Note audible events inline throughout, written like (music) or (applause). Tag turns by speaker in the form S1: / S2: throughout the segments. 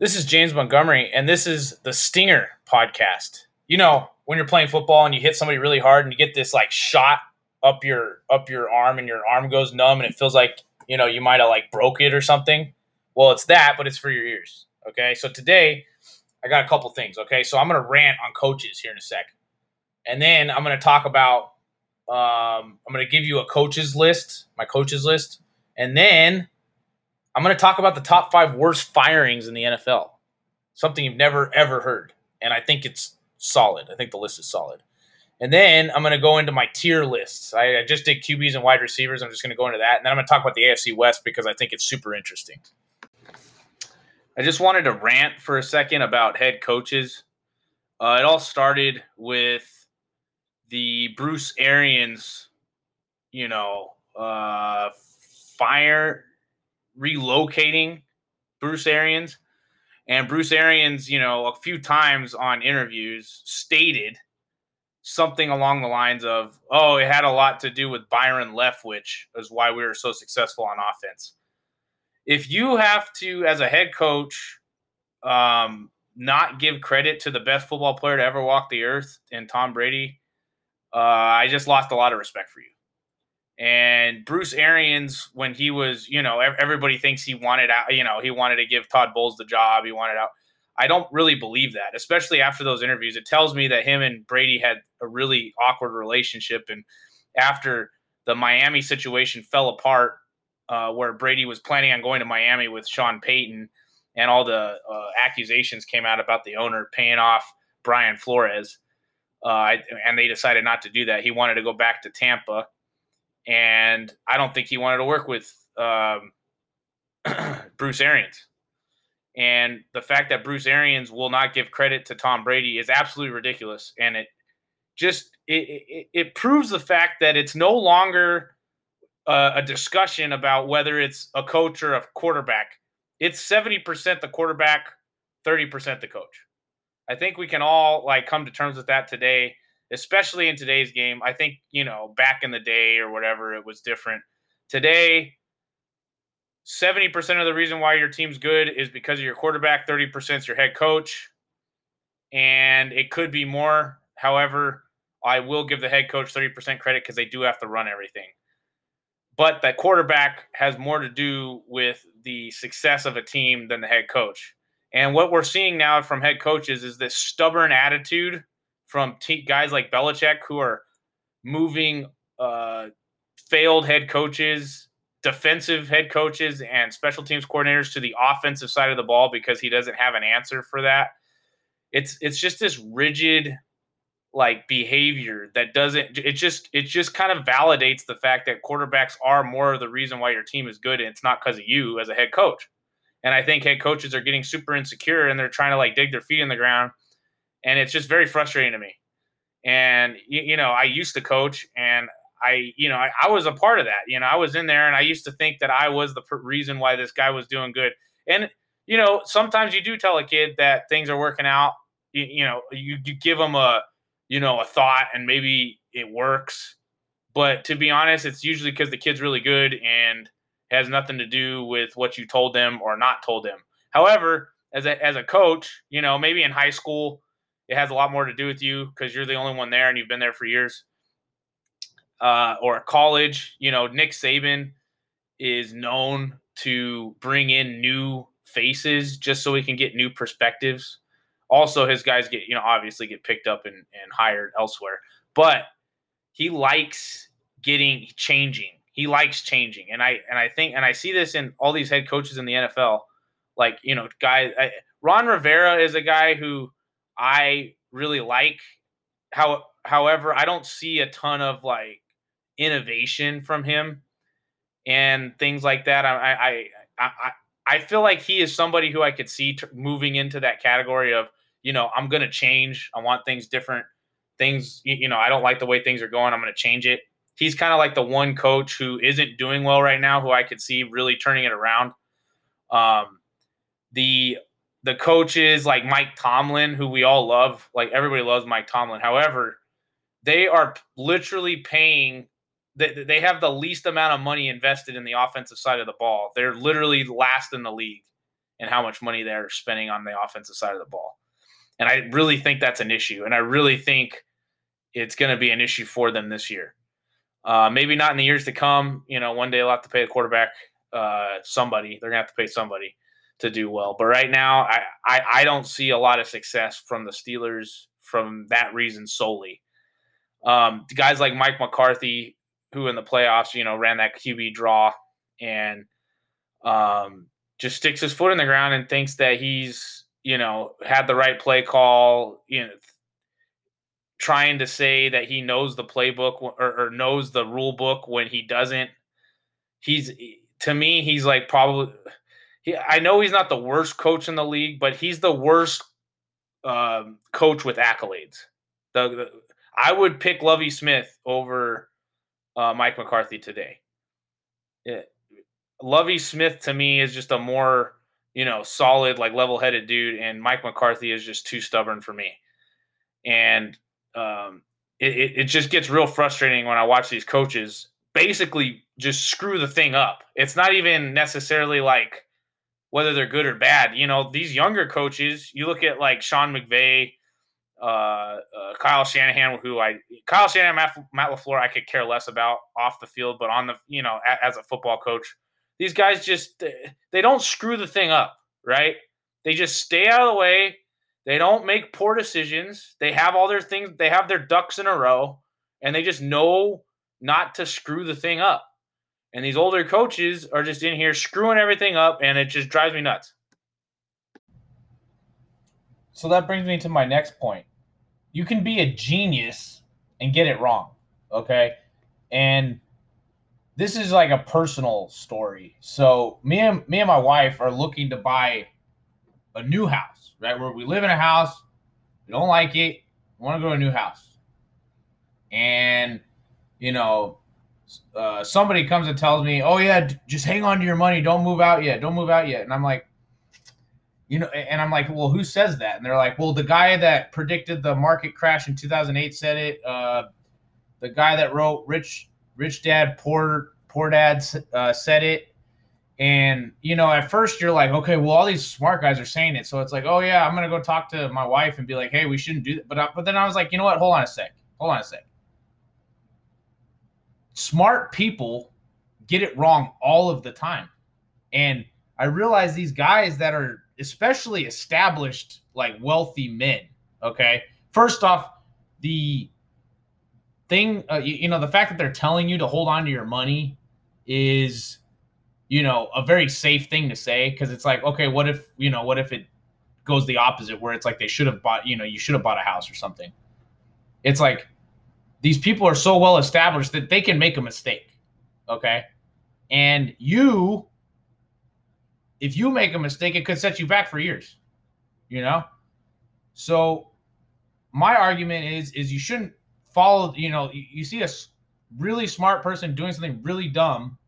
S1: This is James Montgomery, and this is the Stinger podcast. You know, when you're playing football and you hit somebody really hard and you get this like shot up your up your arm and your arm goes numb and it feels like, you know, you might have like broke it or something. Well, it's that, but it's for your ears. Okay. So today I got a couple things. Okay. So I'm gonna rant on coaches here in a sec. And then I'm gonna talk about um, I'm gonna give you a coaches list, my coaches list, and then I'm going to talk about the top five worst firings in the NFL. Something you've never, ever heard. And I think it's solid. I think the list is solid. And then I'm going to go into my tier lists. I, I just did QBs and wide receivers. I'm just going to go into that. And then I'm going to talk about the AFC West because I think it's super interesting. I just wanted to rant for a second about head coaches. Uh, it all started with the Bruce Arians, you know, uh, fire relocating Bruce Arians. And Bruce Arians, you know, a few times on interviews stated something along the lines of, oh, it had a lot to do with Byron Leftwich, is why we were so successful on offense. If you have to, as a head coach, um, not give credit to the best football player to ever walk the earth and Tom Brady, uh, I just lost a lot of respect for you. And Bruce Arians, when he was, you know, everybody thinks he wanted out, you know, he wanted to give Todd Bowles the job. He wanted out. I don't really believe that, especially after those interviews. It tells me that him and Brady had a really awkward relationship. And after the Miami situation fell apart, uh, where Brady was planning on going to Miami with Sean Payton, and all the uh, accusations came out about the owner paying off Brian Flores, uh, and they decided not to do that. He wanted to go back to Tampa and I don't think he wanted to work with um, (clears throat) Bruce Arians. And the fact that Bruce Arians will not give credit to Tom Brady is absolutely ridiculous, and it just it, it, it proves the fact that it's no longer a, a discussion about whether it's a coach or a quarterback. It's seventy percent the quarterback, thirty percent the coach. I think we can all like come to terms with that today especially in today's game. I think, you know, back in the day or whatever, it was different. Today, 70% of the reason why your team's good is because of your quarterback, 30% is your head coach. And it could be more. However, I will give the head coach 30% credit because they do have to run everything. But that quarterback has more to do with the success of a team than the head coach. And what we're seeing now from head coaches is this stubborn attitude from t- guys like Belichick who are moving uh, failed head coaches, defensive head coaches, and special teams coordinators to the offensive side of the ball because he doesn't have an answer for that. It's it's just this rigid like behavior that doesn't it just it just kind of validates the fact that quarterbacks are more of the reason why your team is good and it's not because of you as a head coach. And I think head coaches are getting super insecure and they're trying to like dig their feet in the ground and it's just very frustrating to me. And you, you know, I used to coach, and I, you know, I, I, was a part of that. You know, I was in there, and I used to think that I was the reason why this guy was doing good. And you know, sometimes you do tell a kid that things are working out. You, you know, you, you give them a, you know, a thought, and maybe it works. But to be honest, it's usually because the kid's really good and has nothing to do with what you told them or not told them. However, as a as a coach, you know, maybe in high school it has a lot more to do with you because you're the only one there and you've been there for years. Uh, or college, you know, Nick Saban is known to bring in new faces just so he can get new perspectives. Also, his guys get, you know, obviously get picked up and, and hired elsewhere, but he likes getting changing. He likes changing. And I, and I think, and I see this in all these head coaches in the NFL, like, you know, guys, I, Ron Rivera is a guy who, I really like. How, however, I don't see a ton of like innovation from him and things like that. I, I, I, I feel like he is somebody who I could see t- moving into that category of, you know, I'm going to change. I want things different. Things, you know, I don't like the way things are going. I'm going to change it. He's kind of like the one coach who isn't doing well right now, who I could see really turning it around. Um, the the coaches like Mike Tomlin, who we all love, like everybody loves Mike Tomlin. However, they are literally paying. They, have the least amount of money invested in the offensive side of the ball. They're literally last in the league, and how much money they're spending on the offensive side of the ball. And I really think that's an issue. And I really think it's going to be an issue for them this year. Uh, maybe not in the years to come. You know, one day they'll have to pay the quarterback uh, somebody. They're going to have to pay somebody to do well. But right now, I, I, I don't see a lot of success from the Steelers from that reason solely. Um, guys like Mike McCarthy, who in the playoffs, you know, ran that QB draw and um, just sticks his foot in the ground and thinks that he's, you know, had the right play call, you know, trying to say that he knows the playbook or, or knows the rule book when he doesn't. He's to me, he's like probably. He, I know he's not the worst coach in the league, but he's the worst um, coach with accolades. The, the, I would pick Lovie Smith over uh, Mike McCarthy today. Yeah. Lovie Smith to me is just a more you know solid, like level-headed dude, and Mike McCarthy is just too stubborn for me. And um, it, it, it just gets real frustrating when I watch these coaches basically just screw the thing up. It's not even necessarily like whether they're good or bad. You know, these younger coaches, you look at like Sean McVay, uh, uh, Kyle Shanahan, who I Kyle Shanahan, Matt, Matt LaFleur, I could care less about off the field, but on the you know a, as a football coach, these guys just they don't screw the thing up, right? They just stay out of the way. They don't make poor decisions. They have all their things, they have their ducks in a row, and they just know not to screw the thing up. And these older coaches are just in here screwing everything up, and it just drives me nuts. So that brings me to my next point. You can be a genius and get it wrong, okay? And this is like a personal story. So me and me and my wife are looking to buy a new house right? Where we live in a house, we don't like it, we want to go to a new house. And, you know, uh, somebody comes and tells me, oh, yeah, just hang on to your money. Don't move out yet. Don't move out yet. And I'm like, you know, and I'm like, well, who says that? And they're like, well, the guy that predicted the market crash in 2008 said it. Uh, the guy that wrote Rich Rich Dad Poor Poor Dad uh, said it. And you know, at first you're like, okay, well, all these smart guys are saying it, so it's like, oh yeah, I'm gonna go talk to my wife and be like, hey, we shouldn't do that. But I, but then I was like, you know what? Hold on a sec. Hold on a sec. Smart people get it wrong all of the time, and I realize these guys that are especially established, like wealthy men. Okay, first off, the thing, uh, you, you know, the fact that they're telling you to hold on to your money is you know, a very safe thing to say because it's like, okay, what if, you know, what if it goes the opposite where it's like they should have bought, you know, you should have bought a house or something. It's like these people are so well established that they can make a mistake. Okay. And you, if you make a mistake, it could set you back for years, you know? So my argument is, is you shouldn't follow, you know, you, you see a really smart person doing something really dumb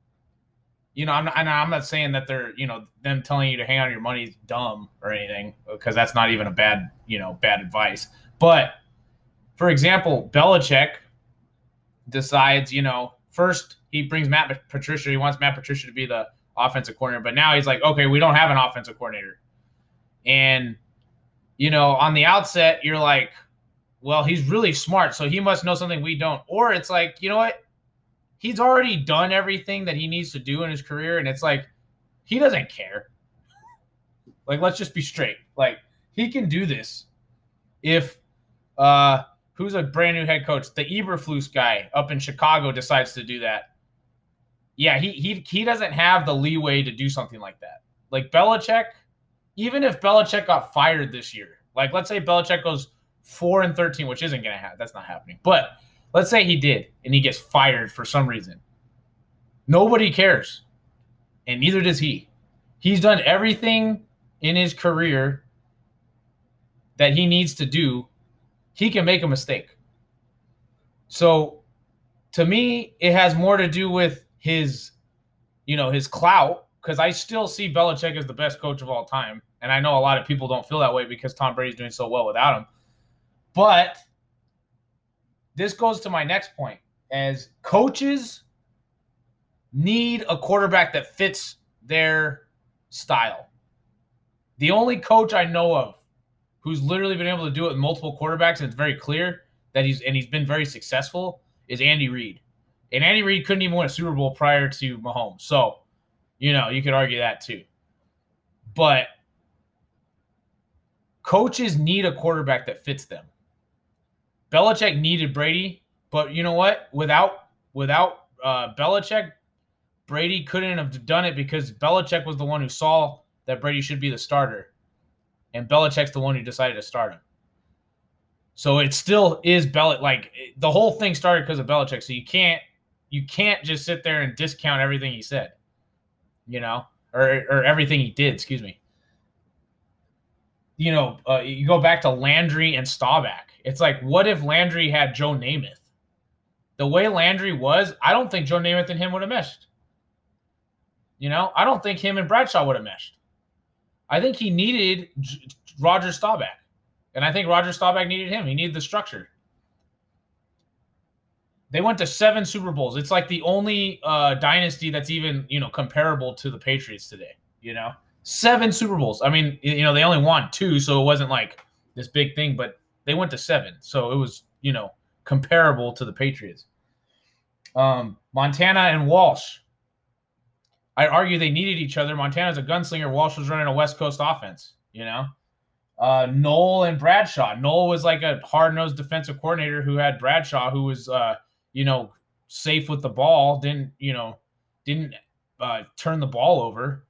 S1: you know, I'm not, I'm not saying that they're, you know, them telling you to hang on your money is dumb or anything, because that's not even a bad, you know, bad advice. But for example, Belichick decides, you know, first he brings Matt Patricia. He wants Matt Patricia to be the offensive coordinator, but now he's like, okay, we don't have an offensive coordinator. And, you know, on the outset, you're like, well, he's really smart, so he must know something we don't. Or it's like, you know what? he's already done everything that he needs to do in his career, and it's like he doesn't care. Like, let's just be straight. Like, he can do this. If uh who's a brand new head coach, the Eberflus guy up in Chicago decides to do that. Yeah, he he he doesn't have the leeway to do something like that. Like Belichick, even if Belichick got fired this year, like let's say Belichick goes four and thirteen, which isn't gonna happen. That's not happening. But Let's say he did and he gets fired for some reason. Nobody cares. And neither does he. He's done everything in his career that he needs to do. He can make a mistake. So to me, it has more to do with his, you know, his clout, because I still see Belichick as the best coach of all time. And I know a lot of people don't feel that way because Tom Brady's doing so well without him. But this goes to my next point as coaches need a quarterback that fits their style. The only coach I know of who's literally been able to do it with multiple quarterbacks, and it's very clear that he's and he's been very successful, is Andy Reid. And Andy Reid couldn't even win a Super Bowl prior to Mahomes. So, you know, you could argue that too. But coaches need a quarterback that fits them. Belichick needed Brady, but you know what? Without without uh, Belichick, Brady couldn't have done it because Belichick was the one who saw that Brady should be the starter, and Belichick's the one who decided to start him. So it still is Belichick. Like the whole thing started because of Belichick. So you can't you can't just sit there and discount everything he said, you know, or or everything he did. Excuse me. You know, uh, you go back to Landry and Staubach. It's like, what if Landry had Joe Namath? The way Landry was, I don't think Joe Namath and him would have meshed. You know, I don't think him and Bradshaw would have meshed. I think he needed Roger Staubach. And I think Roger Staubach needed him. He needed the structure. They went to seven Super Bowls. It's like the only uh, dynasty that's even you know comparable to the Patriots today. You know, seven Super Bowls. I mean, you know, they only won two, so it wasn't like this big thing, but they went to seven, so it was you know comparable to the Patriots. Um, Montana and Walsh. I argue they needed each other. Montana's a gunslinger. Walsh was running a West Coast offense. You know, uh, Noll and Bradshaw. Noll was like a hard nosed defensive coordinator who had Bradshaw, who was uh, you know, safe with the ball, didn't, you know, didn't uh, turn the ball over.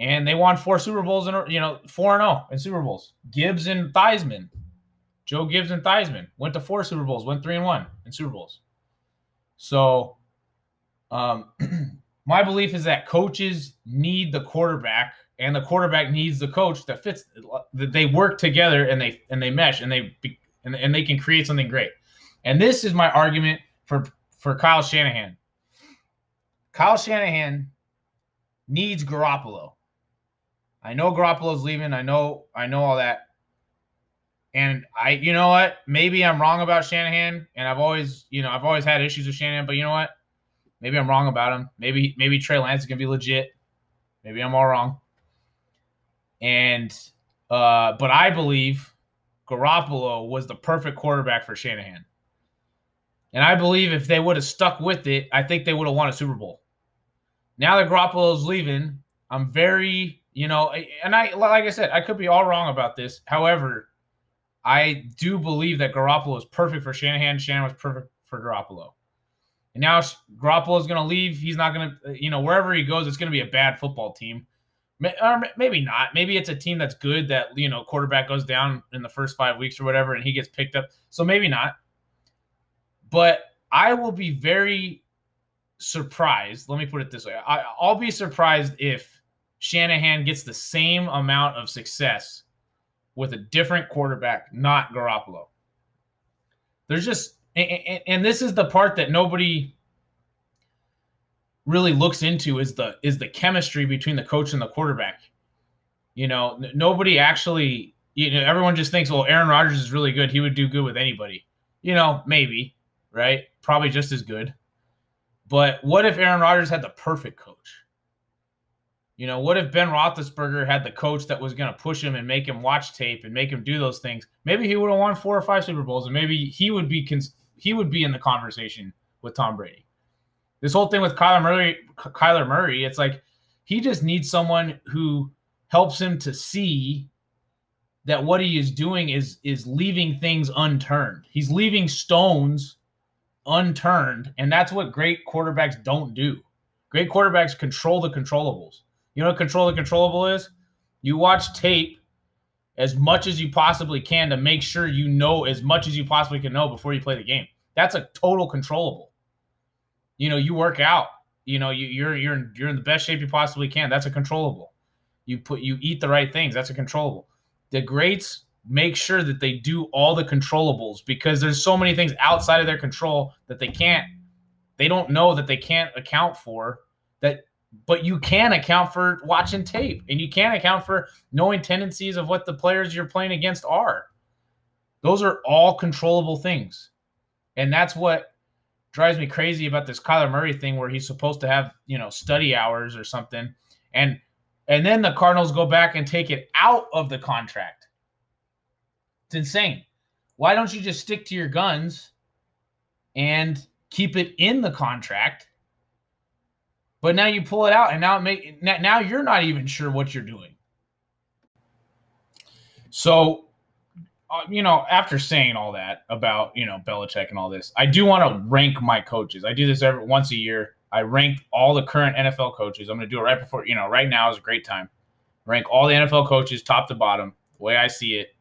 S1: And they won four Super Bowls in, you know, 4 and 0 in Super Bowls. Gibbs and Theismann. Joe Gibbs and Theismann went to four Super Bowls, went 3 and 1 in Super Bowls. So, um, (clears throat) my belief is that coaches need the quarterback and the quarterback needs the coach that fits that they work together and they and they mesh and they and, and they can create something great. And this is my argument for for Kyle Shanahan. Kyle Shanahan needs Garoppolo. I know Garoppolo's leaving. I know I know all that. And I you know what? Maybe I'm wrong about Shanahan and I've always, you know, I've always had issues with Shanahan, but you know what? Maybe I'm wrong about him. Maybe maybe Trey Lance is to be legit. Maybe I'm all wrong. And uh but I believe Garoppolo was the perfect quarterback for Shanahan. And I believe if they would have stuck with it, I think they would have won a Super Bowl. Now that Garoppolo's leaving, I'm very, you know, and I like I said, I could be all wrong about this. However, I do believe that Garoppolo is perfect for Shanahan. Shanahan was perfect for Garoppolo. And now Garoppolo is going to leave. He's not going to, uh, you know, wherever he goes, it's going to be a bad football team. Or maybe not. Maybe it's a team that's good that, you know, quarterback goes down in the first five weeks or whatever and he gets picked up. So maybe not. But I will be very surprised. Let me put it this way I, I'll be surprised if Shanahan gets the same amount of success with a different quarterback, not Garoppolo. There's just, and, and, this is the part that nobody really looks into is the is the chemistry between the coach and the quarterback. You know, n- nobody actually, you know, everyone just thinks, well, Aaron Rodgers is really good. He would do good with anybody. You know, maybe right? Probably just as good. But what if Aaron Rodgers had the perfect coach? You know, what if Ben Roethlisberger had the coach that was going to push him and make him watch tape and make him do those things? Maybe he would have won four or five Super Bowls, and maybe he would be cons- he would be in the conversation with Tom Brady. This whole thing with Kyler Murray, Kyler Murray, it's like he just needs someone who helps him to see that what he is doing is is leaving things unturned. He's leaving stones unturned. And that's what great quarterbacks don't do. Great quarterbacks control the controllables. You know what control the controllable is? You watch tape as much as you possibly can to make sure you know as much as you possibly can know before you play the game. That's a total controllable. You know, you work out. You know, you, you're you're in, you're in the best shape you possibly can. That's a controllable. You put you eat the right things. That's a controllable. The greats make sure that they do all the controllables because there's so many things outside of their control that they can't they don't know that they can't account for but you can account for watching tape and you can account for knowing tendencies of what the players you're playing against are those are all controllable things and that's what drives me crazy about this Kyler Murray thing where he's supposed to have, you know, study hours or something. And And then the Cardinals go back and take it out of the contract. It's insane. Why don't you just stick to your guns and keep it in the contract? But now you pull it out, and now it make now you're not even sure what you're doing. So, uh, you know, after saying all that about you know Belichick and all this, I do want to rank my coaches. I do this every once a year. I rank all the current NFL coaches. I'm going to do it right before you know. Right now is a great time. Rank all the NFL coaches top to bottom, the way I see it.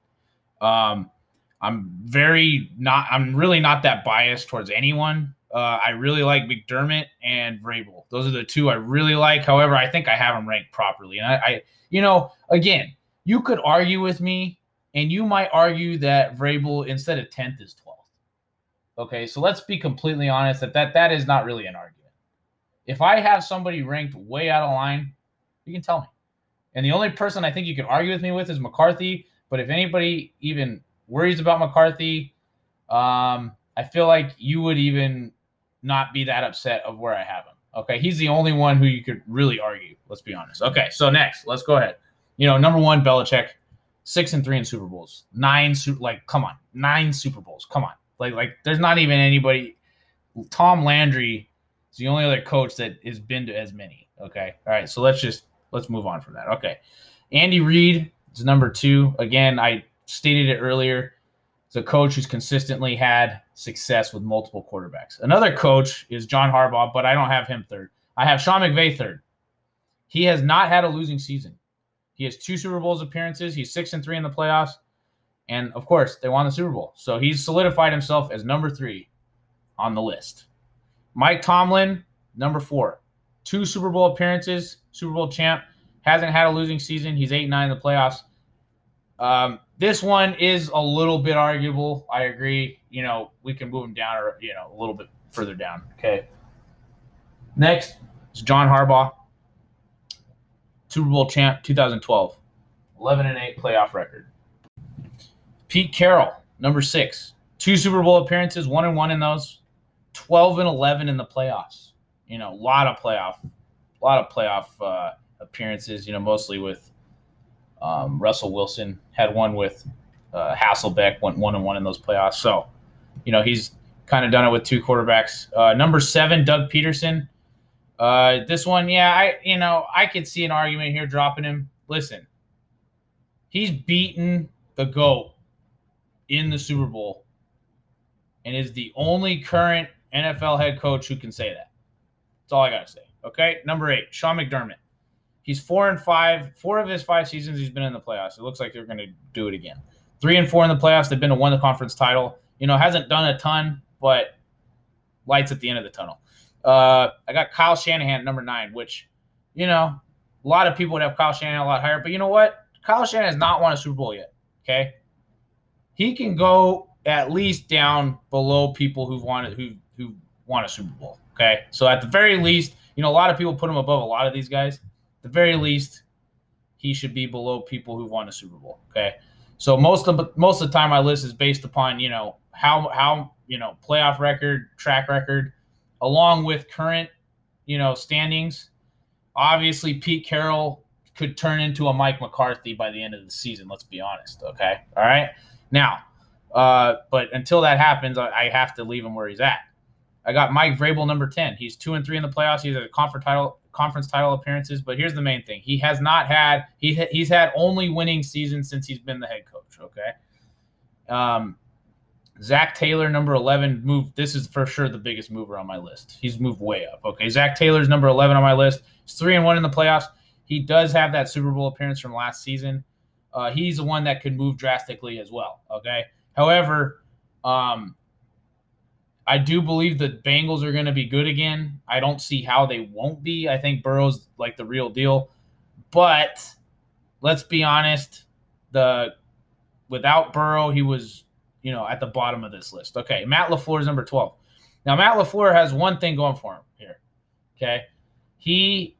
S1: Um, I'm very not. I'm really not that biased towards anyone. Uh, I really like McDermott and Vrabel. Those are the two I really like. However, I think I have them ranked properly. And I, I, you know, again, you could argue with me, and you might argue that Vrabel instead of tenth is twelfth. Okay, so let's be completely honest that that that is not really an argument. If I have somebody ranked way out of line, you can tell me. And the only person I think you can argue with me with is McCarthy. But if anybody even worries about McCarthy, um, I feel like you would even not be that upset of where I have him. Okay, he's the only one who you could really argue. Let's be honest. Okay, so next, let's go ahead. You know, number one, Belichick, six and three in Super Bowls, nine. Like, come on, nine Super Bowls. Come on, like, like there's not even anybody. Tom Landry is the only other coach that has been to as many. Okay, all right. So let's just let's move on from that. Okay, Andy Reid is number two. Again, I stated it earlier. It's a coach who's consistently had success with multiple quarterbacks. Another coach is John Harbaugh, but I don't have him third. I have Sean McVay third. He has not had a losing season. He has two Super Bowls appearances. He's six and three in the playoffs. And of course, they won the Super Bowl. So he's solidified himself as number three on the list. Mike Tomlin, number four. Two Super Bowl appearances, Super Bowl champ. Hasn't had a losing season. He's eight and nine in the playoffs. Um, this one is a little bit arguable. I agree. You know, we can move him down or, you know, a little bit further down. Okay. Next is John Harbaugh, Super Bowl champ 2012, 11 and 8 playoff record. Pete Carroll, number six, two Super Bowl appearances, one and one in those, 12 and 11 in the playoffs. You know, a lot of playoff, a lot of playoff uh, appearances. You know, mostly with um, Russell Wilson had one with uh, Hasselbeck, went one and one in those playoffs. So, you know, he's kind of done it with two quarterbacks. Uh, number seven, Doug Pederson. Uh, this one, yeah, I you know I could see an argument here dropping him. Listen, he's beaten the goat in the Super Bowl, and is the only current NFL head coach who can say that. That's all I gotta say. Okay, number eight, Sean McDermott. He's four and five. Four of his five seasons, he's been in the playoffs. It looks like they're going to do it again. Three and four in the playoffs. They've been to win the conference title. You know, hasn't done a ton, but lights at the end of the tunnel. Uh, I got Kyle Shanahan number nine, which, you know, a lot of people would have Kyle Shanahan a lot higher. But you know what? Kyle Shanahan has not won a Super Bowl yet. Okay, he can go at least down below people who've won who who won a Super Bowl. Okay, so at the very least, you know, a lot of people put him above a lot of these guys the very least, he should be below people who've won a Super Bowl. Okay. So most of the most of the time my list is based upon, you know, how how, you know, playoff record, track record, along with current, you know, standings. Obviously, Pete Carroll could turn into a Mike McCarthy by the end of the season, let's be honest. Okay. All right. Now, uh, but until that happens, I, I have to leave him where he's at. I got Mike Vrabel number 10. He's two and three in the playoffs. He's at a conference title conference title appearances, but here's the main thing: he has not had he he's had only winning seasons since he's been the head coach. Okay. Um, Zac Taylor, number eleven, moved. This is for sure the biggest mover on my list. He's moved way up. Okay, Zac Taylor's number eleven on my list. He's three and one in the playoffs. He does have that Super Bowl appearance from last season. Uh, he's the one that could move drastically as well. Okay. However, um, I do believe the Bengals are going to be good again. I don't see how they won't be. I think Burrow's like the real deal. But let's be honest, the without Burrow, he was, you know, at the bottom of this list. Okay, Matt LaFleur is number 12. Now Matt LaFleur has one thing going for him here. Okay? He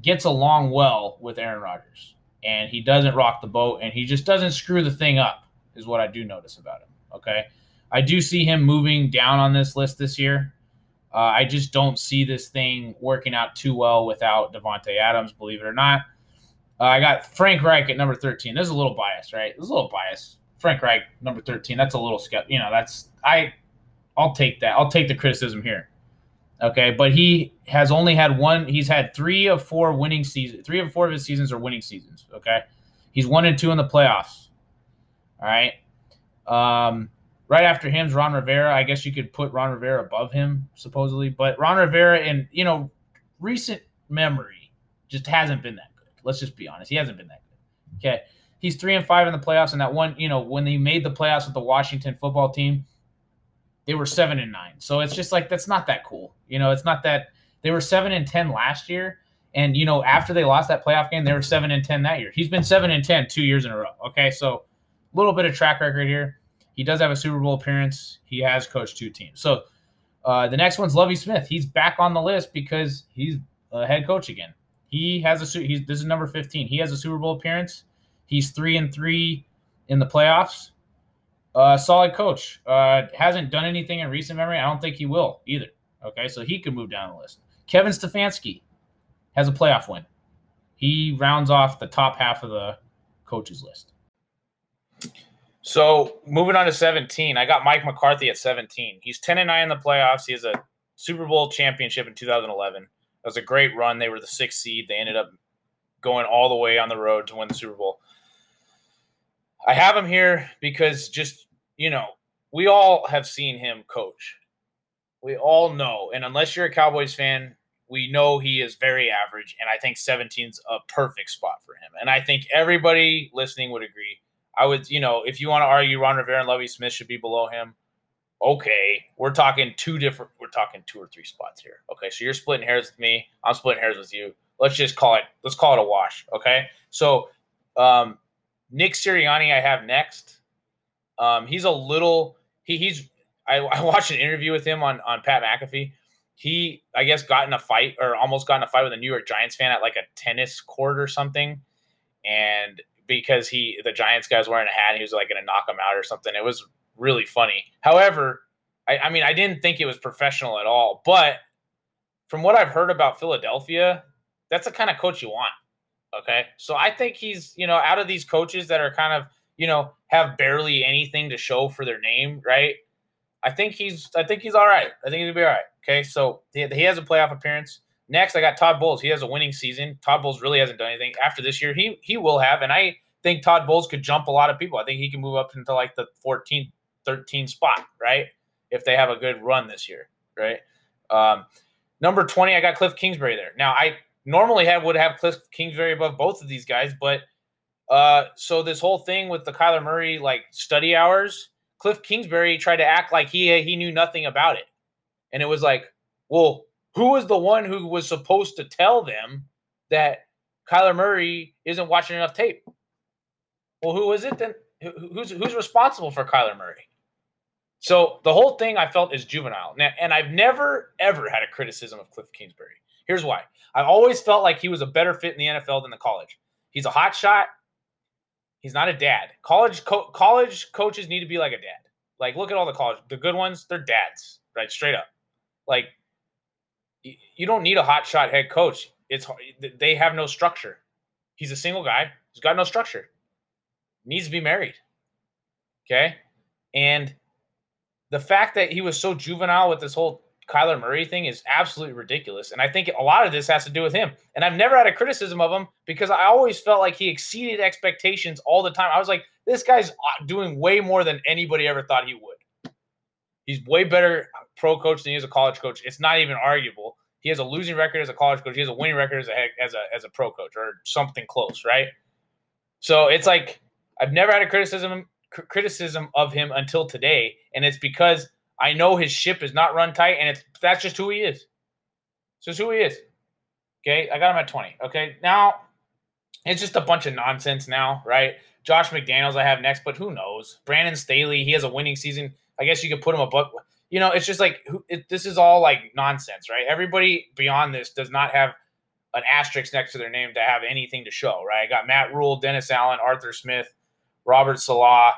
S1: gets along well with Aaron Rodgers and he doesn't rock the boat and he just doesn't screw the thing up is what I do notice about him. Okay? I do see him moving down on this list this year. Uh, I just don't see this thing working out too well without Davante Adams, believe it or not. Uh, I got Frank Reich at number 13. This is a little biased, right? This is a little biased. Frank Reich, number 13. That's a little skep. You know, that's I. I'll take that. I'll take the criticism here. Okay, but he has only had one. He's had three of four winning seasons. Three of four of his seasons are winning seasons. Okay, he's one and two in the playoffs. All right. Um, right after him's Ron Rivera. I guess you could put Ron Rivera above him, supposedly. But Ron Rivera, in you know, recent memory, just hasn't been that good. Let's just be honest. He hasn't been that good. Okay. He's three and five in the playoffs, and that one, you know, when they made the playoffs with the Washington football team, they were seven and nine. So it's just like that's not that cool. You know, it's not that they were seven and ten last year. And you know, after they lost that playoff game, they were seven and ten that year. He's been seven and 10 two years in a row. Okay, so a little bit of track record here. He does have a Super Bowl appearance. He has coached two teams. So uh, the next one's Lovie Smith. He's back on the list because he's a head coach again. He has a he's this is number 15. He has a Super Bowl appearance. He's three and three in the playoffs. Uh, solid coach. Uh, hasn't done anything in recent memory. I don't think he will either. Okay, so he could move down the list. Kevin Stefanski has a playoff win. He rounds off the top half of the coaches list.
S2: So moving on to 17, I got Mike McCarthy at 17. He's 10 and 9 in the playoffs. He has a Super Bowl championship in 2011. That was a great run. They were the sixth seed. They ended up going all the way on the road to win the Super Bowl. I have him here because just, you know, we all have seen him coach. We all know. And unless you're a Cowboys fan, we know he is very average. And I think 17's a perfect spot for him. And I think everybody listening would agree. I would, you know, if you want to argue Ron Rivera and Lovie Smith should be below him, okay. We're talking two different, we're talking two or three spots here. Okay. So you're splitting hairs with me. I'm splitting hairs with you. Let's just call it, let's call it a wash. Okay. So, um, Nick Sirianni, I have next. Um, he's a little he, he's I, (laughs) I watched an interview with him on on Pat McAfee. He I guess got in a fight or almost got in a fight with a New York Giants fan at like a tennis court or something, and because he the Giants guy was wearing a hat, and he was like going to knock him out or something. It was really funny. However, I, I mean I didn't think it was professional at all, but from what I've heard about Philadelphia, that's the kind of coach you want. Okay. So I think he's, you know, out of these coaches that are kind of, you know, have barely anything to show for their name, right? I think he's I think he's all right. I think he'll be all right. Okay. So he, he has a playoff appearance. Next, I got Todd Bowles. He has a winning season. Todd Bowles really hasn't done anything. After this year, he he will have. And I think Todd Bowles could jump a lot of people. I think he can move up into like the 14, 13 spot, right? If they have a good run this year, right? Um, number 20, I got Cliff Kingsbury there. Now, I normally have would have Cliff Kingsbury above both of these guys, but uh, so this whole thing with the Kyler Murray like study hours, Cliff Kingsbury tried to act like he he knew nothing about it, and it was like, well, who was the one who was supposed to tell them that Kyler Murray isn't watching enough tape? Well, who is it then? Who's who's responsible for Kyler Murray? So the whole thing I felt is juvenile. Now, and I've never ever had a criticism of Cliff Kingsbury. Here's why. I always felt like he was a better fit in the NFL than the college. He's a hot shot. He's not a dad. College co- college coaches need to be like a dad. Like look at all the college, the good ones, they're dads, right? Straight up. Like you don't need a hot shot head coach. It's they have no structure. He's a single guy. He's got no structure. Needs to be married. Okay? And the fact that he was so juvenile with this whole Kyler Murray thing is absolutely ridiculous. And I think a lot of this has to do with him. And I've never had a criticism of him because I always felt like he exceeded expectations all the time. I was like, this guy's uh, doing way more than anybody ever thought he would. He's way better pro coach than he is a college coach. It's not even arguable. He has a losing record as a college coach. He has a winning record as a as a as a pro coach or something close, right? So it's like I've never had a criticism criticism of him until today, and it's because I know his ship is not run tight, and it's that's just who he is. It's just who he is. Okay, I got him at 20. Okay, now it's just a bunch of nonsense now, right? Josh McDaniels I have next, but who knows? Brandon Staley, he has a winning season. I guess you could put him above. You know, it's just like it, this is all like nonsense, right? Everybody beyond this does not have an asterisk next to their name to have anything to show, right? I got Matt Rhule, Dennis Allen, Arthur Smith, Robert Saleh,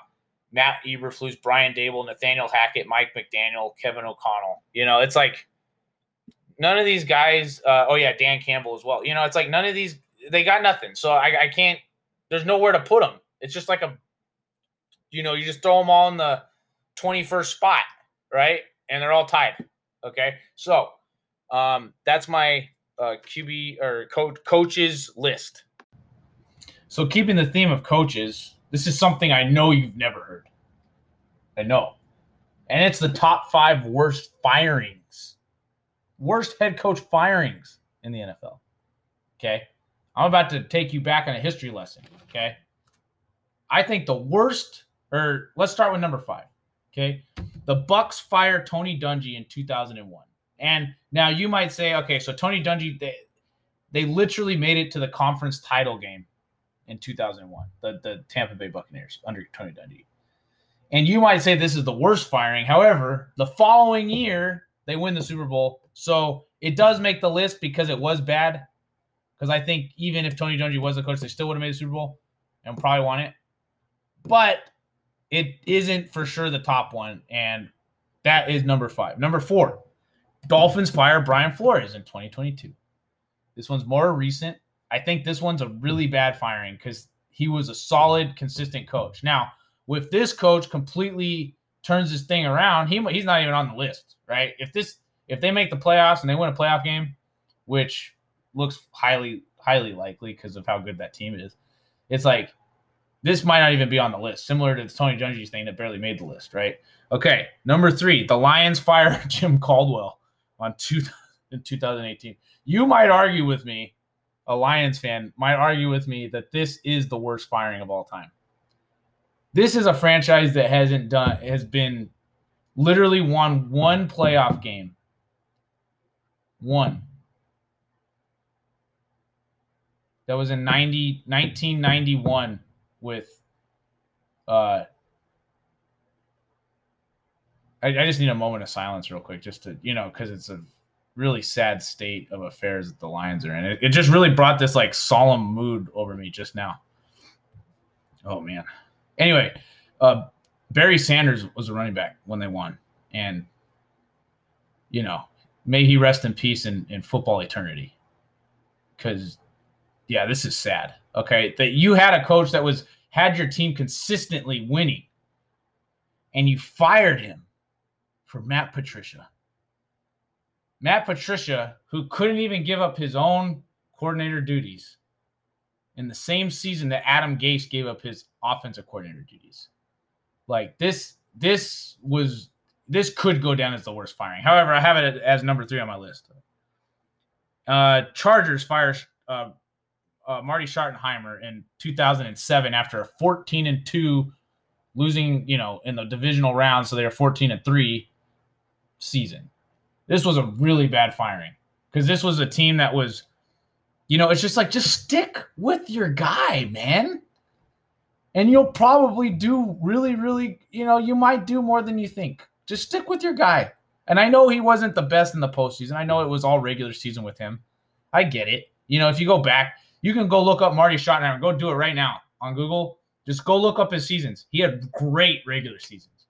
S2: Matt Eberflus, Brian Daboll, Nathaniel Hackett, Mike McDaniel, Kevin O'Connell. You know, it's like none of these guys. Uh, oh yeah, Dan Campbell as well. You know, it's like none of these.
S1: they got nothing. So I, I can't. There's nowhere to put them. It's just like a, you know, you just throw them all in the 21st spot, right? And they're all tied. Okay, so um, that's my uh, QB or coach coaches list. So keeping the theme of coaches, this is something I know you've never heard. I know, and it's the top five worst firings, worst head coach firings in the NFL. Okay. I'm about to take you back on a history lesson. Okay. I think the worst, or let's start with number five. Okay. The Bucks fired Tony Dungy in 2001. And now you might say, okay, so Tony Dungy, they, they literally made it to the conference title game in 2001, the, the Tampa Bay Buccaneers under Tony Dungy. And you might say this is the worst firing. However, the following year, they win the Super Bowl. So it does make the list because it was bad. Because I think even if Tony Dungy was the coach, they still would have made the Super Bowl and probably won it. But it isn't for sure the top one. And that is number five. Number four, Dolphins fire Brian Flores in 2022. This one's more recent. I think this one's a really bad firing because he was a solid, consistent coach. Now, with this coach completely turns this thing around, he he's not even on the list, right? If this if they make the playoffs and they win a playoff game, which looks highly highly likely because of how good that team is, it's like this might not even be on the list. Similar to the Tony Dungy's thing that barely made the list, right? Okay, number three, the Lions fire (laughs) Jim Caldwell on two in 2018. You might argue with me, a Lions fan might argue with me that this is the worst firing of all time. This is a franchise that hasn't done has been literally won one playoff game one. That was in 90, 1991 with uh I, I just need a moment of silence real quick just to you know because it's a really sad state of affairs that the Lions are in. It, it just really brought this like solemn mood over me just now. Oh man. Anyway, uh Barry Sanders was a running back when they won. And you know, may he rest in peace in, in football eternity. Because, yeah, this is sad. Okay, that you had a coach that was had your team consistently winning, and you fired him for Matt Patricia. Matt Patricia, who couldn't even give up his own coordinator duties in the same season that Adam Gase gave up his offensive coordinator duties. Like this, this was this could go down as the worst firing. However, I have it as number three on my list. Uh, Chargers fire uh, uh, Marty Schottenheimer in 2007 after a 14 and two losing, you know, in the divisional round, so they were 14 and three season. This was a really bad firing because this was a team that was, you know, it's just like just stick with your guy, man. And you'll probably do really, really, you know, you might do more than you think. Just stick with your guy. And I know he wasn't the best in the postseason. I know it was all regular season with him. I get it. You know, if you go back, you can go look up Marty Schottenheimer. Go do it right now on Google. Just go look up his seasons. He had great regular seasons.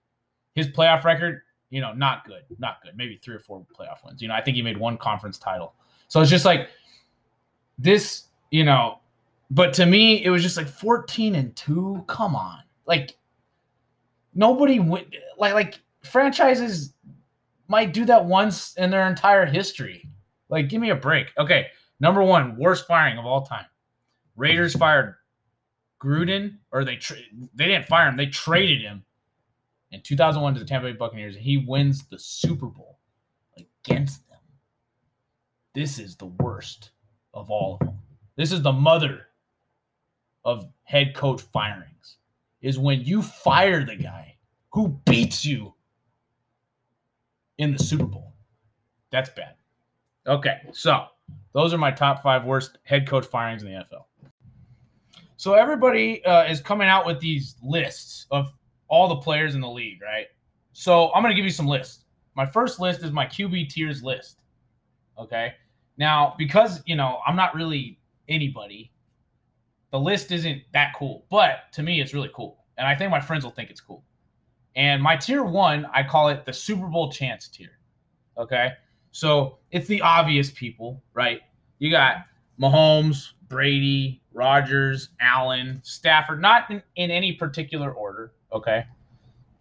S1: His playoff record, you know, not good. Not good. Maybe three or four playoff wins. You know, I think he made one conference title. So it's just like this, you know, but to me, it was just like 14 and 2. Come on. Like nobody would like like franchises might do that once in their entire history. Like, give me a break. Okay, number one, worst firing of all time. Raiders fired Gruden, or they tra- they didn't fire him, they traded him in 2001 to the Tampa Bay Buccaneers, and he wins the Super Bowl against them. This is the worst of all of them. This is the mother of head coach firings. Is when you fire the guy who beats you in the Super Bowl. That's bad. Okay, so those are my top five worst head coach firings in the NFL. So everybody uh, is coming out with these lists of all the players in the league, right? So I'm going to give you some lists. My first list is my QB tiers list. Okay. Now, because, you know, I'm not really anybody, the list isn't that cool, but to me, it's really cool. And I think my friends will think it's cool. And my tier one, I call it the Super Bowl chance tier. Okay. So it's the obvious people, right? You got Mahomes, Brady, Rodgers, Allen, Stafford, not in, in any particular order. Okay.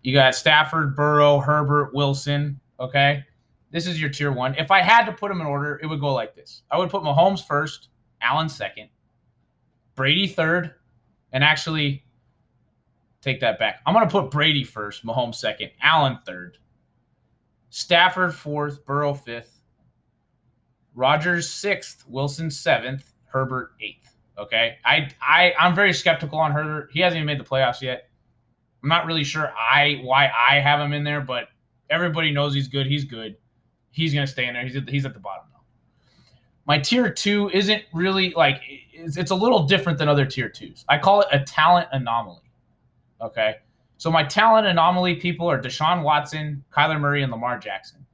S1: You got Stafford, Burrow, Herbert, Wilson. Okay. This is your tier one. If I had to put them in order, it would go like this I would put Mahomes first, Allen second, Brady third, and actually take that back. I'm going to put Brady first, Mahomes second, Allen third, Stafford fourth, Burrow fifth, Rodgers sixth, Wilson seventh, Herbert eighth. Okay, I I I'm very skeptical on Herbert. He hasn't even made the playoffs yet. I'm not really sure I why I have him in there, but everybody knows he's good. He's good. He's gonna stay in there. He's at, he's at the bottom now. My tier two isn't really like it's, it's a little different than other tier twos. I call it a talent anomaly. Okay, so my talent anomaly people are Deshaun Watson, Kyler Murray, and Lamar Jackson.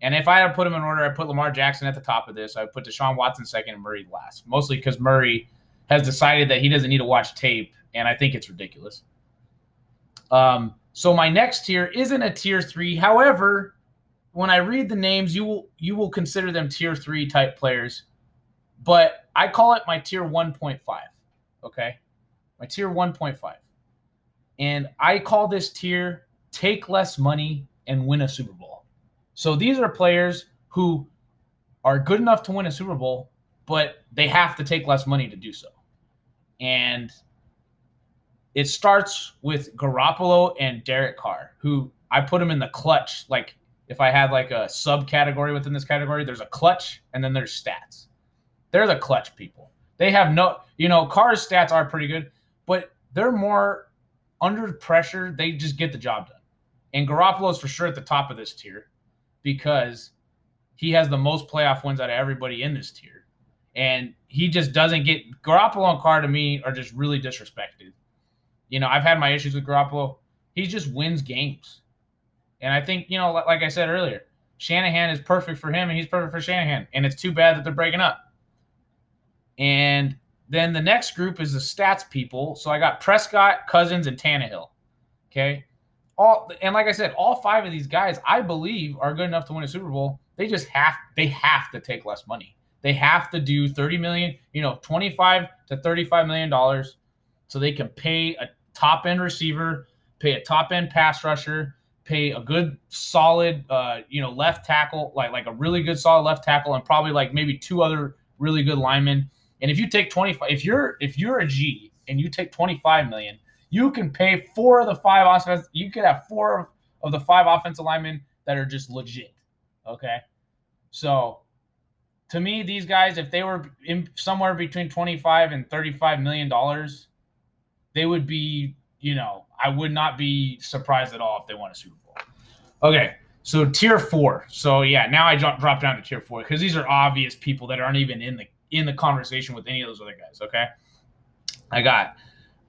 S1: And if I had to put them in order, I put Lamar Jackson at the top of this. I would put Deshaun Watson second and Murray last, mostly because Murray has decided that he doesn't need to watch tape, and I think it's ridiculous. Um, so my next tier isn't a tier three. However, when I read the names, you will you will consider them tier three type players, but I call it my tier one point five. Okay, my tier one point five, and I call this tier take less money and win a Super Bowl. So these are players who are good enough to win a Super Bowl, but they have to take less money to do so. And it starts with Garoppolo and Derek Carr, who I put them in the clutch. Like if I had like a subcategory within this category, there's a clutch and then there's stats. They're the clutch people. They have no, you know, Carr's stats are pretty good, but they're more under pressure. They just get the job done. And Garoppolo is for sure at the top of this tier because he has the most playoff wins out of everybody in this tier. And he just doesn't get Garoppolo and Carr to me are just really disrespected. You know, I've had my issues with Garoppolo. He just wins games. And I think, you know, like I said earlier, Shanahan is perfect for him and he's perfect for Shanahan. And it's too bad that they're breaking up. And then the next group is the stats people. So I got Prescott, Cousins, and Tannehill. Okay all and like I said, all five of these guys I believe are good enough to win a Super Bowl. They just have they have to take less money. They have to do 30 million, you know, 25 to 35 million dollars so they can pay a top end receiver, pay a top end pass rusher, pay a good solid uh, you know, left tackle, like like a really good solid left tackle and probably like maybe two other really good linemen. And if you take 25 if you're if you're a G and you take 25 million, you can pay four of the five offense. You could have four of the five offensive linemen that are just legit. Okay, so to me, these guys, if they were in somewhere between twenty-five and thirty-five million dollars, they would be. You know, I would not be surprised at all if they won a Super Bowl. Okay, so tier four. So yeah, now I drop drop down to tier four because these are obvious people that aren't even in the in the conversation with any of those other guys. Okay, I got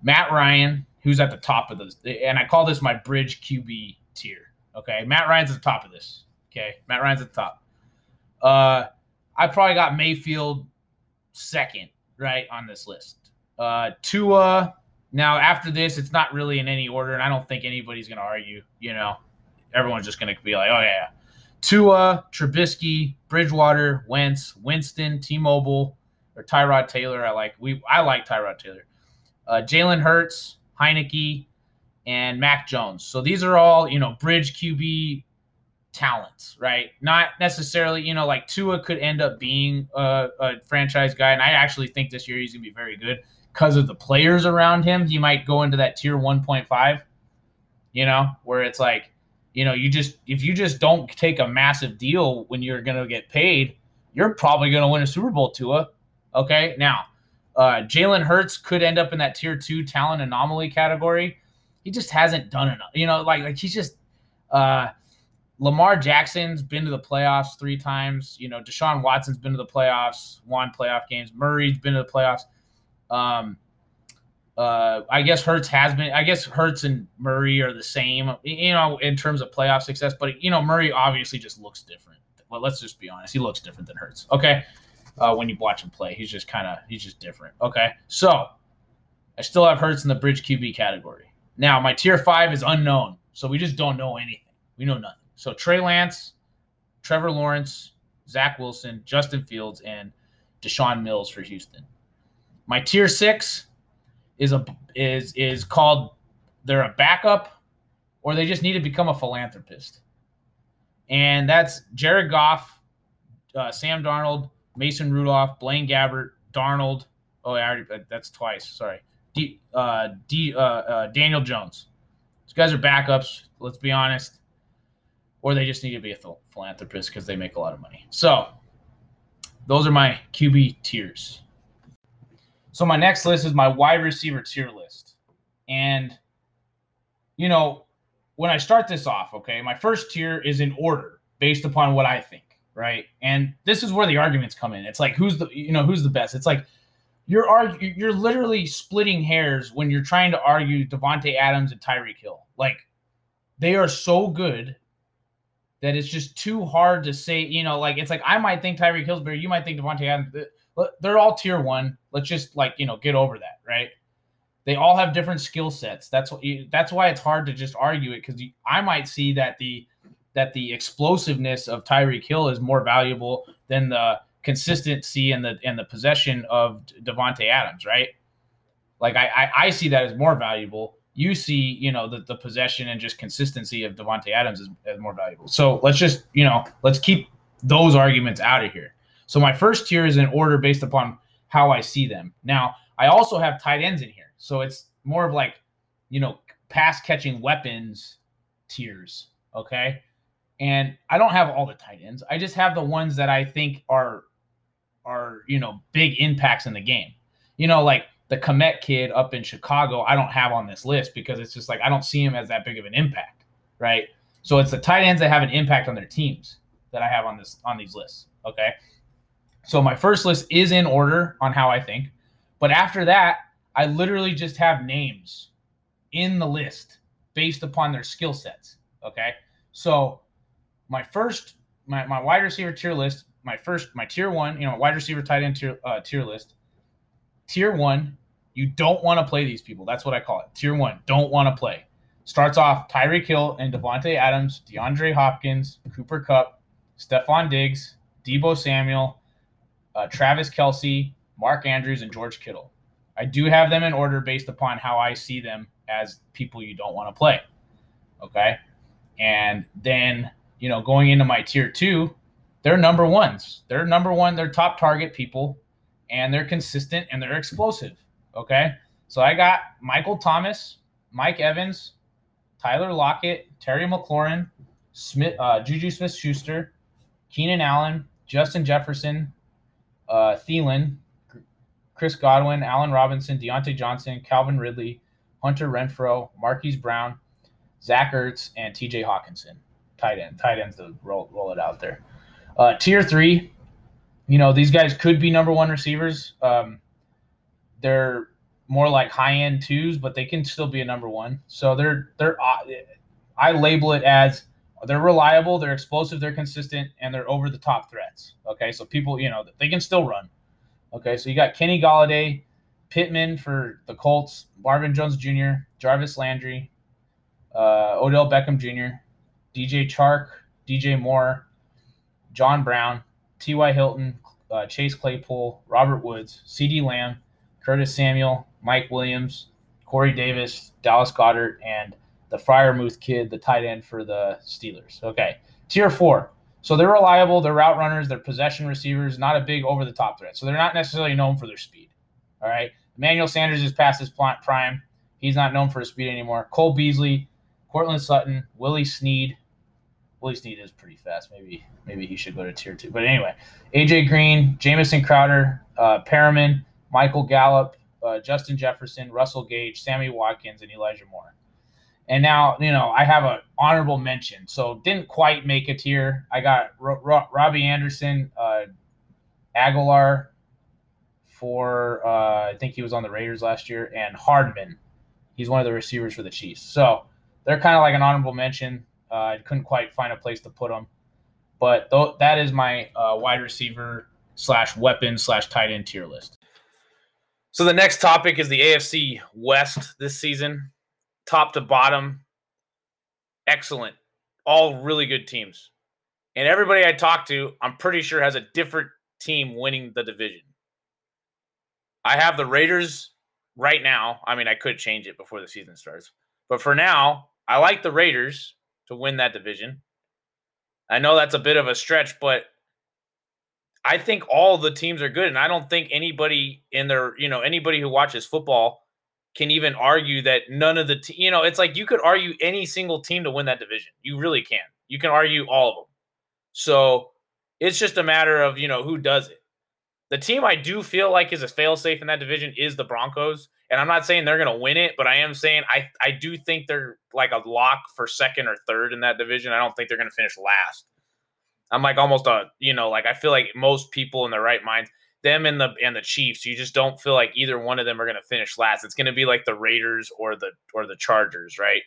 S1: Matt Ryan, who's at the top of this. And I call this my bridge QB tier. Okay. Matt Ryan's at the top of this. Okay. Matt Ryan's at the top. Uh, I probably got Mayfield second, right, on this list. Uh, Tua. Now, after this, it's not really in any order, and I don't think anybody's going to argue. You know, everyone's just going to be like, oh, yeah. Tua, Trubisky, Bridgewater, Wentz, Winston, T-Mobile, or Tyrod Taylor. I like we I like Tyrod Taylor. Uh, Jalen Hurts, Heinicke, and Mac Jones. So these are all, you know, bridge QB talents, right? Not necessarily, you know, like Tua could end up being a, a franchise guy. And I actually think this year he's going to be very good because of the players around him. He might go into that tier 1.5, you know, where it's like, you know, you just, if you just don't take a massive deal when you're going to get paid, you're probably going to win a Super Bowl, Tua. Okay. Now, uh, Jalen Hurts could end up in that tier two talent anomaly category. He just hasn't done enough. You know, like like he's just uh, Lamar Jackson's been to the playoffs three times. You know, Deshaun Watson's been to the playoffs, won playoff games. Murray's been to the playoffs. Um, uh, I guess Hurts has been. I guess Hurts and Murray are the same, you know, in terms of playoff success. But you know, Murray obviously just looks different. Well, let's just be honest. He looks different than Hurts. Okay, uh, when you watch him play. He's just kind of he's just different. Okay, so I still have Hurts in the bridge QB category. Now my tier five is unknown, so we just don't know anything. We know nothing. So Trey Lance, Trevor Lawrence, Zach Wilson, Justin Fields, and Deshaun Mills for Houston. My tier six is a is is called they're a backup or they just need to become a philanthropist. And that's Jared Goff, uh, Sam Darnold, Mason Rudolph, Blaine Gabbert, Darnold. Oh, I already that's twice. Sorry. D, uh, D, uh, uh, Daniel Jones. These guys are backups. Let's be honest, or they just need to be a philanthropist because they make a lot of money. So, those are my QB tiers. So my next list is my wide receiver tier list, and you know when I start this off, okay, my first tier is in order based upon what I think, right? And this is where the arguments come in. It's like who's the you know who's the best? It's like you're argu- you're literally splitting hairs when you're trying to argue Davante Adams and Tyreek Hill. Like they are so good that it's just too hard to say. You know, like it's like I might think Tyreek Hill's better, you might think Davante Adams. They're all tier one. Let's just like you know get over that, right? They all have different skill sets. That's that's why it's hard to just argue it because I might see that the that the explosiveness of Tyreek Hill is more valuable than the consistency and the and the possession of Davante Adams, right? Like I, I, I see that as more valuable. You see, you know, the, the possession and just consistency of Davante Adams is, is more valuable. So let's just, you know, let's keep those arguments out of here. So my first tier is in order based upon how I see them. Now I also have tight ends in here, so it's more of like, you know, pass catching weapons tiers. Okay. And I don't have all the tight ends. I just have the ones that I think are are you know big impacts in the game. You know, like the Kmet kid up in Chicago, I don't have on this list because it's just like I don't see him as that big of an impact, right? So it's the tight ends that have an impact on their teams that I have on this on these lists. Okay. So my first list is in order on how I think, but after that, I literally just have names in the list based upon their skill sets. Okay. So my first my, my wide receiver tier list my first my tier one, you know, wide receiver tight end tier uh, tier list. Tier one, you don't want to play these people. That's what I call it. Tier one, don't want to play. Starts off Tyreek Hill and Davante Adams, DeAndre Hopkins, Cooper Kupp, Stefon Diggs, Deebo Samuel, uh, Travis Kelce, Mark Andrews, and George Kittle. I do have them in order based upon how I see them as people you don't want to play. Okay. And then, you know, going into my tier two, they're number ones. They're number one. They're top target people, and they're consistent and they're explosive. Okay, so I got Michael Thomas, Mike Evans, Tyler Lockett, Terry McLaurin, Smith, uh, Juju Smith-Schuster, Keenan Allen, Justin Jefferson, uh, Thielen, Chris Godwin, Allen Robinson, Diontae Johnson, Calvin Ridley, Hunter Renfrow, Marquise Brown, Zach Ertz, and T.J. Hockenson. Tight end, tight ends to roll roll it out there. Uh, tier three, you know, these guys could be number one receivers. Um, they're more like high end twos, but they can still be a number one. So they're they're uh, I label it as they're reliable, they're explosive, they're consistent, and they're over the top threats. Okay, so people, you know, they can still run. Okay, so you got Kenny Golladay, Pittman for the Colts, Marvin Jones Jr., Jarvis Landry, uh, Odell Beckham Jr., DJ Chark, DJ Moore, John Brown, T.Y. Hilton, uh, Chase Claypool, Robert Woods, CeeDee Lamb, Curtis Samuel, Mike Williams, Corey Davis, Dallas Goedert, and the Freiermuth kid, the tight end for the Steelers. Okay, tier four. So they're reliable, they're route runners, they're possession receivers, not a big over the top threat. So they're not necessarily known for their speed. All right. Emmanuel Sanders is past his prime. He's not known for his speed anymore. Cole Beasley, Courtland Sutton, Willie Snead, Willie Snead is pretty fast. Maybe maybe he should go to tier two. But anyway, AJ Green, Jamison Crowder, uh, Perriman, Michael Gallup, uh, Justin Jefferson, Russell Gage, Sammy Watkins, and Elijah Moore. And now, you know, I have an honorable mention. So didn't quite make it here. I got Ro- Ro- Robbie Anderson, uh, Agholor for, uh, I think he was on the Raiders last year, and Hardman. He's one of the receivers for the Chiefs. So they're kind of like an honorable mention. Uh, I couldn't quite find a place to put them, but th- that is my uh, wide receiver slash weapon slash tight end tier list.
S2: So the next topic is the AFC West this season, top to bottom, excellent, all really good teams, and everybody I talked to, I'm pretty sure has a different team winning the division.
S1: I have the Raiders right now. I mean, I could change it before the season starts, but for now, I like the Raiders to win that division. I know that's a bit of a stretch, but I think all the teams are good, and I don't think anybody in their, you know, anybody who watches football can even argue that none of the, te- you know, it's like you could argue any single team to win that division. You really can. You can argue all of them. So it's just a matter of you know who does it. The team I do feel like is a failsafe in that division is the Broncos, and I'm not saying they're going to win it, but I am saying I I do think they're like a lock for second or third in that division. I don't think they're going to finish last. I'm like almost a you know like I feel like most people in their right minds, them and the and the Chiefs, you just don't feel like either one of them are going to finish last. It's going to be like the Raiders or the or the Chargers, right?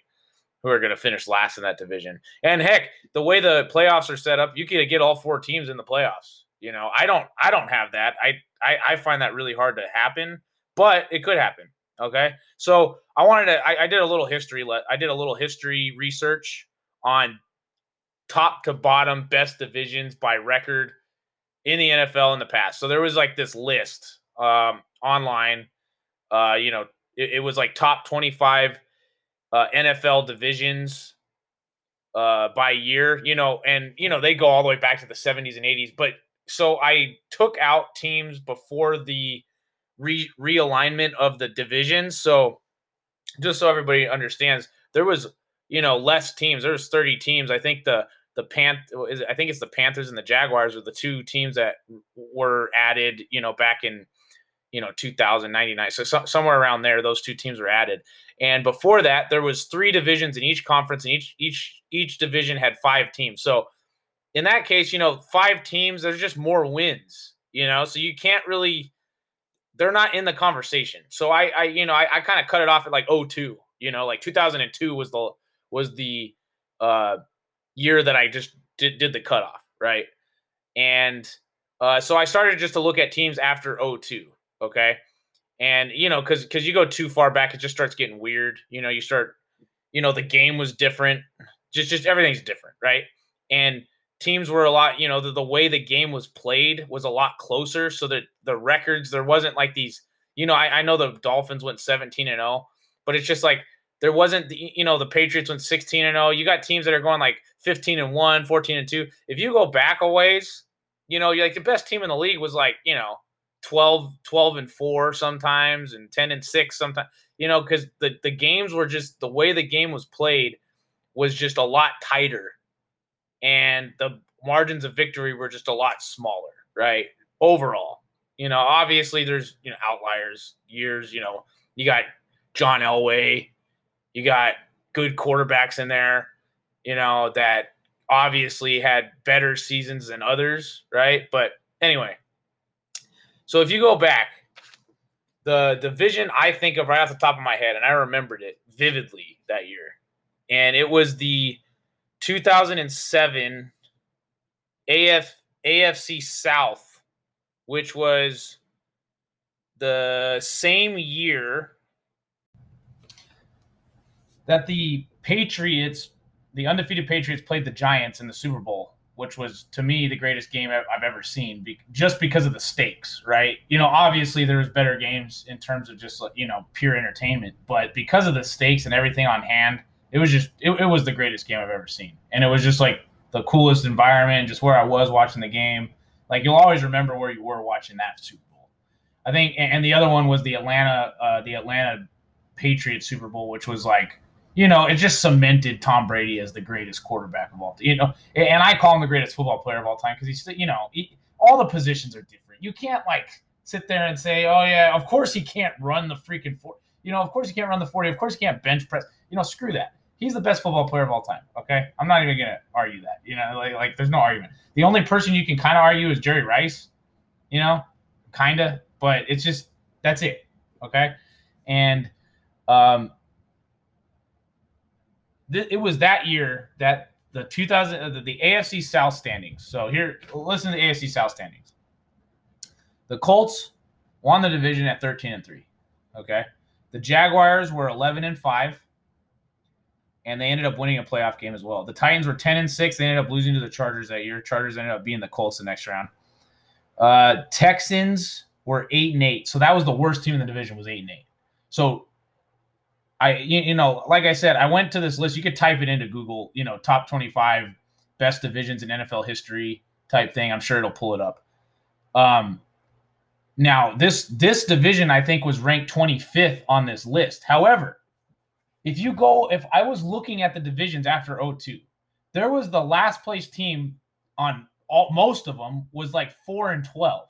S1: Who are going to finish last in that division? And heck, the way the playoffs are set up, you can get all four teams in the playoffs. You know, I don't I don't have that. I I, I find that really hard to happen, but it could happen. Okay, so I wanted to. I, I did a little history. Let I did a little history research on top to bottom best divisions by record in the NFL in the past. So there was like this list um, online. Uh, you know, it, it, was like top 25 uh, NFL divisions uh, by year, you know, and, you know, they go all the way back to the 70s and 80s. But so I took out teams before the re- realignment of the divisions. So just so everybody understands, there was, you know, less teams. There was 30 teams. I think the the Pan, I think it's the Panthers and the Jaguars are the two teams that were added, you know, back in you know 2099. So, so somewhere around there, those two teams were added. And before that, there was three divisions in each conference, and each each each division had five teams. So in that case, you know, five teams, there's just more wins, you know, so you can't really they're not in the conversation. So I I you know, I, I kind of cut it off at like 02, you know, like 2002 was the was the uh year that I just did, did the cutoff, right? And uh, so I started just to look at teams after 02, okay? And, you know, because because you go too far back, it just starts getting weird. You know, you start, you know, the game was different. Just, just everything's different, right? And teams were a lot, you know, the, the way the game was played was a lot closer. So that the records, there wasn't like these, you know, I, I know the Dolphins went 17 and 0, but it's just like there wasn't the, you know, the Patriots went 16 and 0. You got teams that are going like 15 and 1, 14 and 2. If you go back a ways, you know, like the best team in the league was like, you know, 12, 12 and 4 sometimes and 10 and 6 sometimes, you know, because the, the games were just the way the game was played was just a lot tighter. And the margins of victory were just a lot smaller, right? Overall. You know, obviously there's, you know, outliers, years, you know, you got John Elway, you got good quarterbacks in there, you know, that obviously had better seasons than others, right? But anyway, so if you go back, the division I think of right off the top of my head, and I remembered it vividly that year, and it was the 2007 AF AFC South, which was the same year that the Patriots, the undefeated Patriots, played the Giants in the Super Bowl, which was to me the greatest game I've ever seen, just because of the stakes, right? You know, obviously there was better games in terms of just you know pure entertainment, but because of the stakes and everything on hand, it was just it, it was the greatest game I've ever seen, and it was just like the coolest environment, just where I was watching the game. Like you'll always remember where you were watching that Super Bowl. I think, and the other one was the Atlanta, uh, the Atlanta Patriots Super Bowl, which was like you know, it just cemented Tom Brady as the greatest quarterback of all time. You know, and I call him the greatest football player of all time because he's, you know, he, all the positions are different. You can't like sit there and say, oh yeah, of course he can't run the freaking four. You know, of course he can't run the forty. Of course he can't bench press. You know, screw that. He's the best football player of all time. Okay, I'm not even gonna argue that. You know, like like there's no argument. The only person you can kind of argue is Jerry Rice. You know, kinda, but it's just that's it. Okay, and um, th- it was that year that the 2000 uh, the, the AFC South standings. So here, listen to the AFC South standings. The Colts won the division at 13 and 3. Okay. The Jaguars were 11 and 5 and they ended up winning a playoff game as well. The Titans were 10 and 6. They ended up losing to the Chargers that year. Chargers ended up being the Colts the next round. Uh, Texans were eight and eight. So that was the worst team in the division was eight and eight. So I you know, like I said, I went to this list. You could type it into Google, you know, top 25 best divisions in NFL history type thing. I'm sure it'll pull it up. Um now this this division I think was ranked 25th on this list. However, if you go if I was looking at the divisions after 02, there was the last place team on all most of them was like 4 and 12.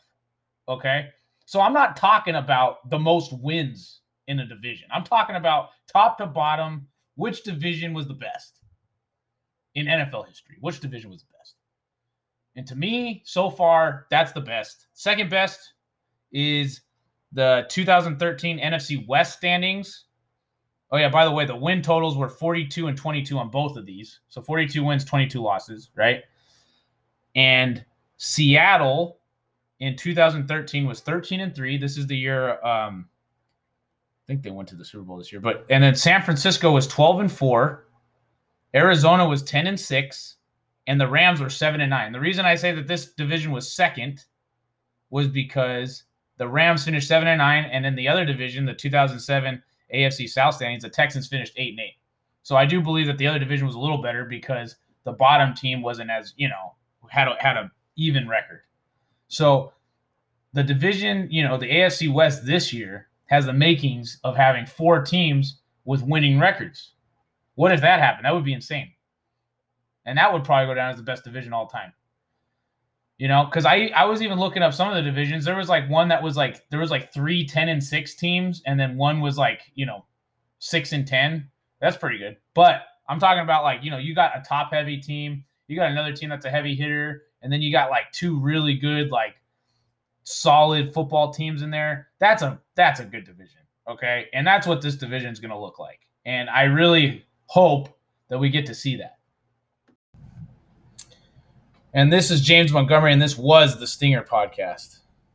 S1: Okay? So I'm not talking about the most wins in a division. I'm talking about top to bottom, which division was the best in NFL history? Which division was the best? And to me, so far, that's the best. Second best is the 2013 NFC West standings. Oh, yeah, by the way, the win totals were 42 and 22 on both of these. So 42 wins, 22 losses, right? And Seattle in 2013 was 13 and 3. This is the year um, I think they went to the Super Bowl this year. But and then San Francisco was 12 and 4. Arizona was 10 and 6 and the Rams were 7 and 9. The reason I say that this division was second was because the Rams finished 7 and 9 and in the other division, the 2007 AFC South standings, the Texans finished 8 and 8. So I do believe that the other division was a little better because the bottom team wasn't as, you know, had a, had a even record. So the division, you know, the AFC West this year has the makings of having four teams with winning records. What if that happened? That would be insane. And that would probably go down as the best division all time. You know, because I, I was even looking up some of the divisions. There was like one that was like there was like three 10 and 6 teams, and then one was like, you know, six and 10. That's pretty good. But I'm talking about like, you know, you got a top heavy team, you got another team that's a heavy hitter, and then you got like two really good, like solid football teams in there, that's a that's a good division. Okay. And that's what this division is going to look like. And I really hope that we get to see that. And this is James Montgomery, and this was the Stinger podcast.